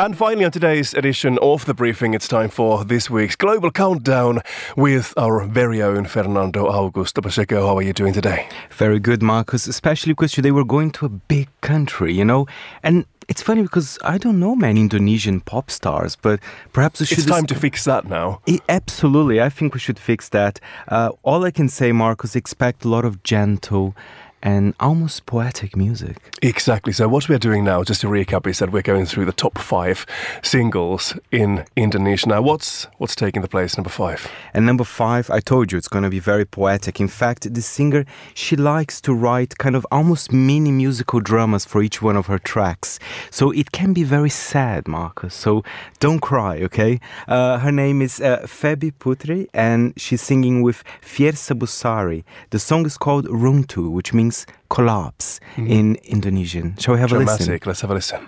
And finally, on today's edition of the briefing, it's time for this week's global countdown with our very own Fernando Augusto Pacheco. How are you doing today? Very good, Marcus, especially because today we're going to a big country, you know? And it's funny because I don't know many Indonesian pop stars, but perhaps we should. It's time to fix that now. I- absolutely, I think we should fix that. Uh, all I can say, Marcus, expect a lot of gentle and almost poetic music. Exactly. So, what we're doing now, just to recap, is that we're going through the top five singles in Indonesia. Now, what's what's taking the place number five? And number five, I told you it's going to be very poetic. In fact, the singer she likes to write kind of almost mini musical dramas for each one of her tracks. So it can be very sad, Marcus. So don't cry, okay? Uh, her name is uh, Febby Putri, and she's singing with Fiersa Besari. The song is called Runtuh, which means collapse in Indonesian. Shall we have a listen? Dramatic. Let's have a listen.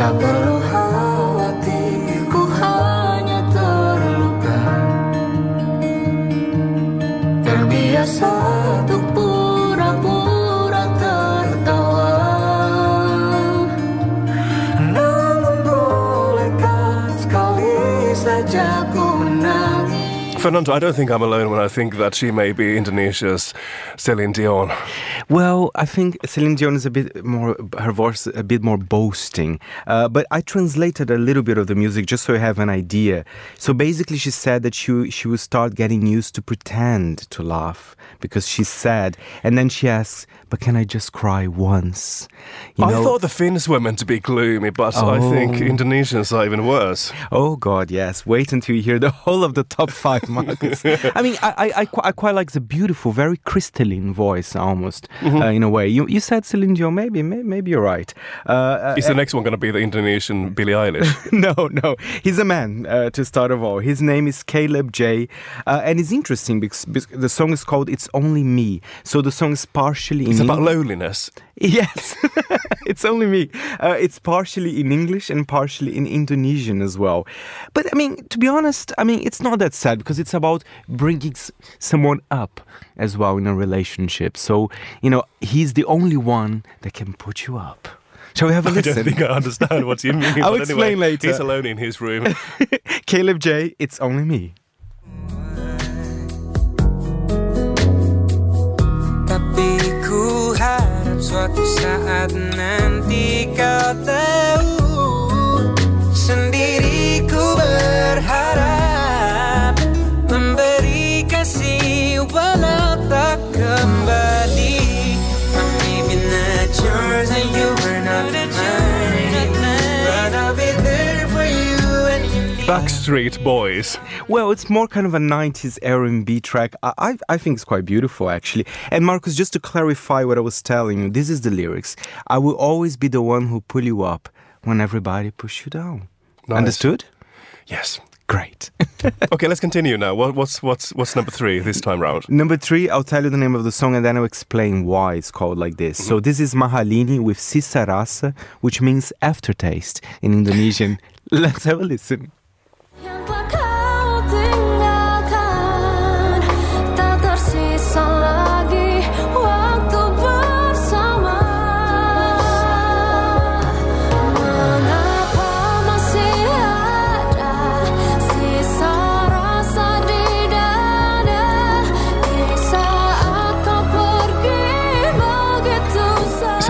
Tak perlu khawatir, ku hanya terluka Terbiasa untuk pura-pura tertawa Namun bolehkah sekali saja ku menangis Fernando, I don't think I'm alone when I think that she may be Indonesia's Celine Dion. Well, I think Celine Dion is a bit more, her voice a bit more boasting. Uh, but I translated a little bit of the music just so you have an idea. So basically, she said that she, she would start getting used to pretend to laugh because she's sad. And then she asks, but can I just cry once? You I know- thought the Finns were meant to be gloomy, but I think Oh. Indonesians are even worse. Oh God, yes. Wait until you hear the whole of the top five, Marcus. I mean, I, I, I, I quite like the beautiful, very crystalline voice, almost Mm-hmm. uh, in a way. You, you said Celine Dion, maybe, may, maybe you're right. Uh, uh, Is the next one going to be the Indonesian Billie Eilish? no, no. He's a man, uh, to start of all. His name is Caleb J. Uh, and it's interesting because, because the song is called It's Only Me. So the song is partially in It's about English. loneliness. Yes, it's only me. Uh, it's partially in English and partially in Indonesian as well. But I mean, to be honest, I mean, it's not that sad because it's about bringing s- someone up as well in a relationship. So, you know, he's the only one that can put you up. Shall we have a I listen? I don't think I understand what you mean. I'll but anyway, explain later. He's alone in his room. Caleb J, it's only me. Tapi ku harap suatu saat nanti kau tahu Backstreet Boys. Well, it's more kind of a 90s R&B track. I, I, think it's quite beautiful, actually. And Marcus, just to clarify what I was telling you, this is the lyrics. I will always be the one who pull you up when everybody push you down. Nice. Understood? Yes. Great. Okay, let's continue now. What, what's what's what's number three this time round? Number three, I'll tell you the name of the song and then I'll explain why it's called like this. Mm-hmm. So this is Mahalini with Sisa Rasa, which means aftertaste in Indonesian. Let's have a listen.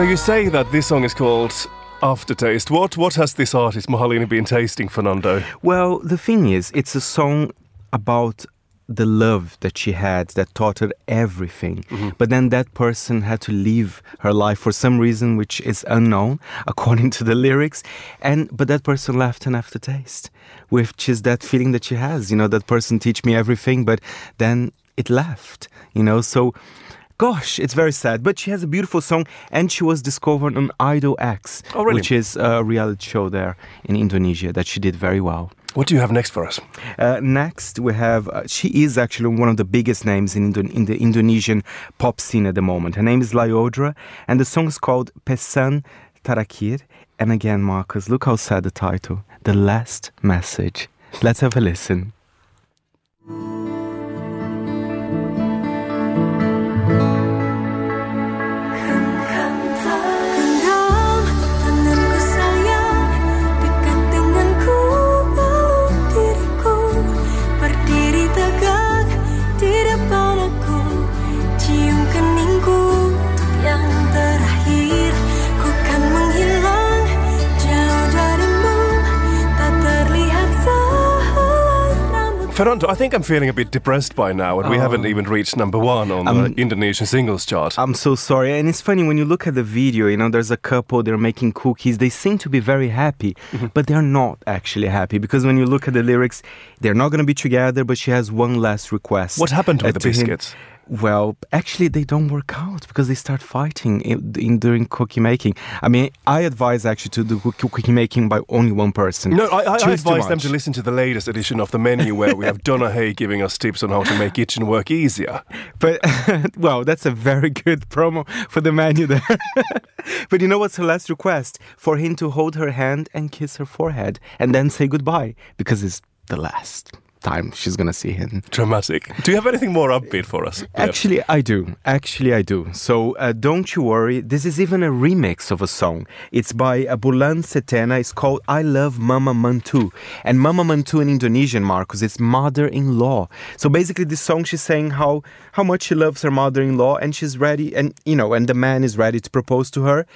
So you say that this song is called Aftertaste. What what has this artist Mahalini been tasting, Fernando? Well, the thing is, it's a song about the love that she had that taught her everything. Mm-hmm. But then that person had to leave her life for some reason which is unknown according to the lyrics. And but that person left an aftertaste, which is that feeling that she has, you know, that person teach me everything, but then it left, you know. So Gosh, it's very sad. But she has a beautiful song, and she was discovered on Idol X, Oh, really? which is a reality show there in Indonesia that she did very well. What do you have next for us? Uh, next, we have, uh, she is actually one of the biggest names in, Indo- in the Indonesian pop scene at the moment. Her name is Lyodra, and the song is called Pesan Terakhir. And again, Marcus, look how sad the title The Last Message. Let's have a listen. I think I'm feeling a bit depressed by now, and we haven't even reached number one on Um, the Indonesian singles chart. I'm so sorry. And it's funny when you look at the video, you know, there's a couple, they're making cookies. They seem to be very happy, Mm-hmm. but they're not actually happy because when you look at the lyrics, they're not going to be together, but she has one last request. What happened with uh, the biscuits? him. Well, actually, they don't work out because they start fighting in, in during cookie making. I mean, I advise actually to do cookie cookie making by only one person. No, I, I, I Two is too advise them to listen to the latest edition of the menu where we have Donna Hay giving us tips on how to make kitchen work easier. But well, that's a very good promo for the menu there. but you know what's her last request? For him to hold her hand and kiss her forehead and then say goodbye because it's the last time she's gonna see him. Dramatic. Do you have anything more upbeat for us? Actually, I do. Actually, I do. So uh, don't you worry. This is even a remix of a song. It's by uh, Bulan Sutena. It's called I Love Mama Mantu. And Mama Mantu in Indonesian, Marcus, it's mother-in-law. So basically, this song, she's saying how, how much she loves her mother-in-law and she's ready, and, you know, and the man is ready to propose to her.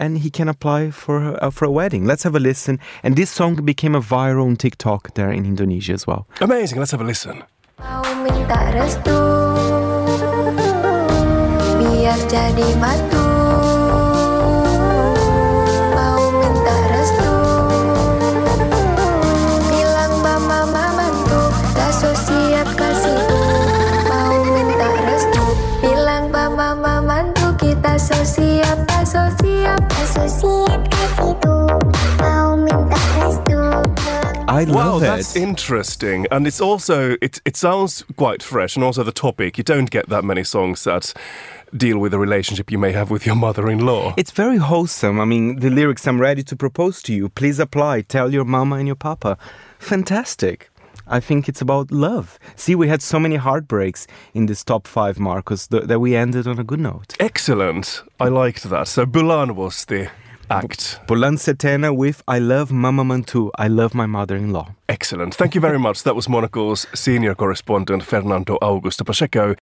And he can apply for uh, for a wedding. Let's have a listen. And this song became a viral on TikTok there in Indonesia as well. Amazing. Let's have a listen. Mau minta restu Biar jadi mantu Mau minta restu Bilang mama mamantu Tak so siap kasih Mau minta restu Bilang mama mamantu Kita so siap Tak so siap Tak so siap kasih tuh Mau minta restu I Wow, love that's it. interesting. And it's also, it, it sounds quite fresh. And also the topic, you don't get that many songs that deal with the relationship you may have with your mother-in-law. It's very wholesome. I mean, the lyrics, I'm ready to propose to you. Please apply. Tell your mama and your papa. Fantastic. I think it's about love. See, we had so many heartbreaks in this top five, Marcus, th- that we ended on a good note. Excellent. I liked that. So Bulan was the act. Bulan Sutena with I love Mama Mantu. I love my mother in law. Excellent. Thank you very much. That was Monocle's senior correspondent Fernando Augusto Pacheco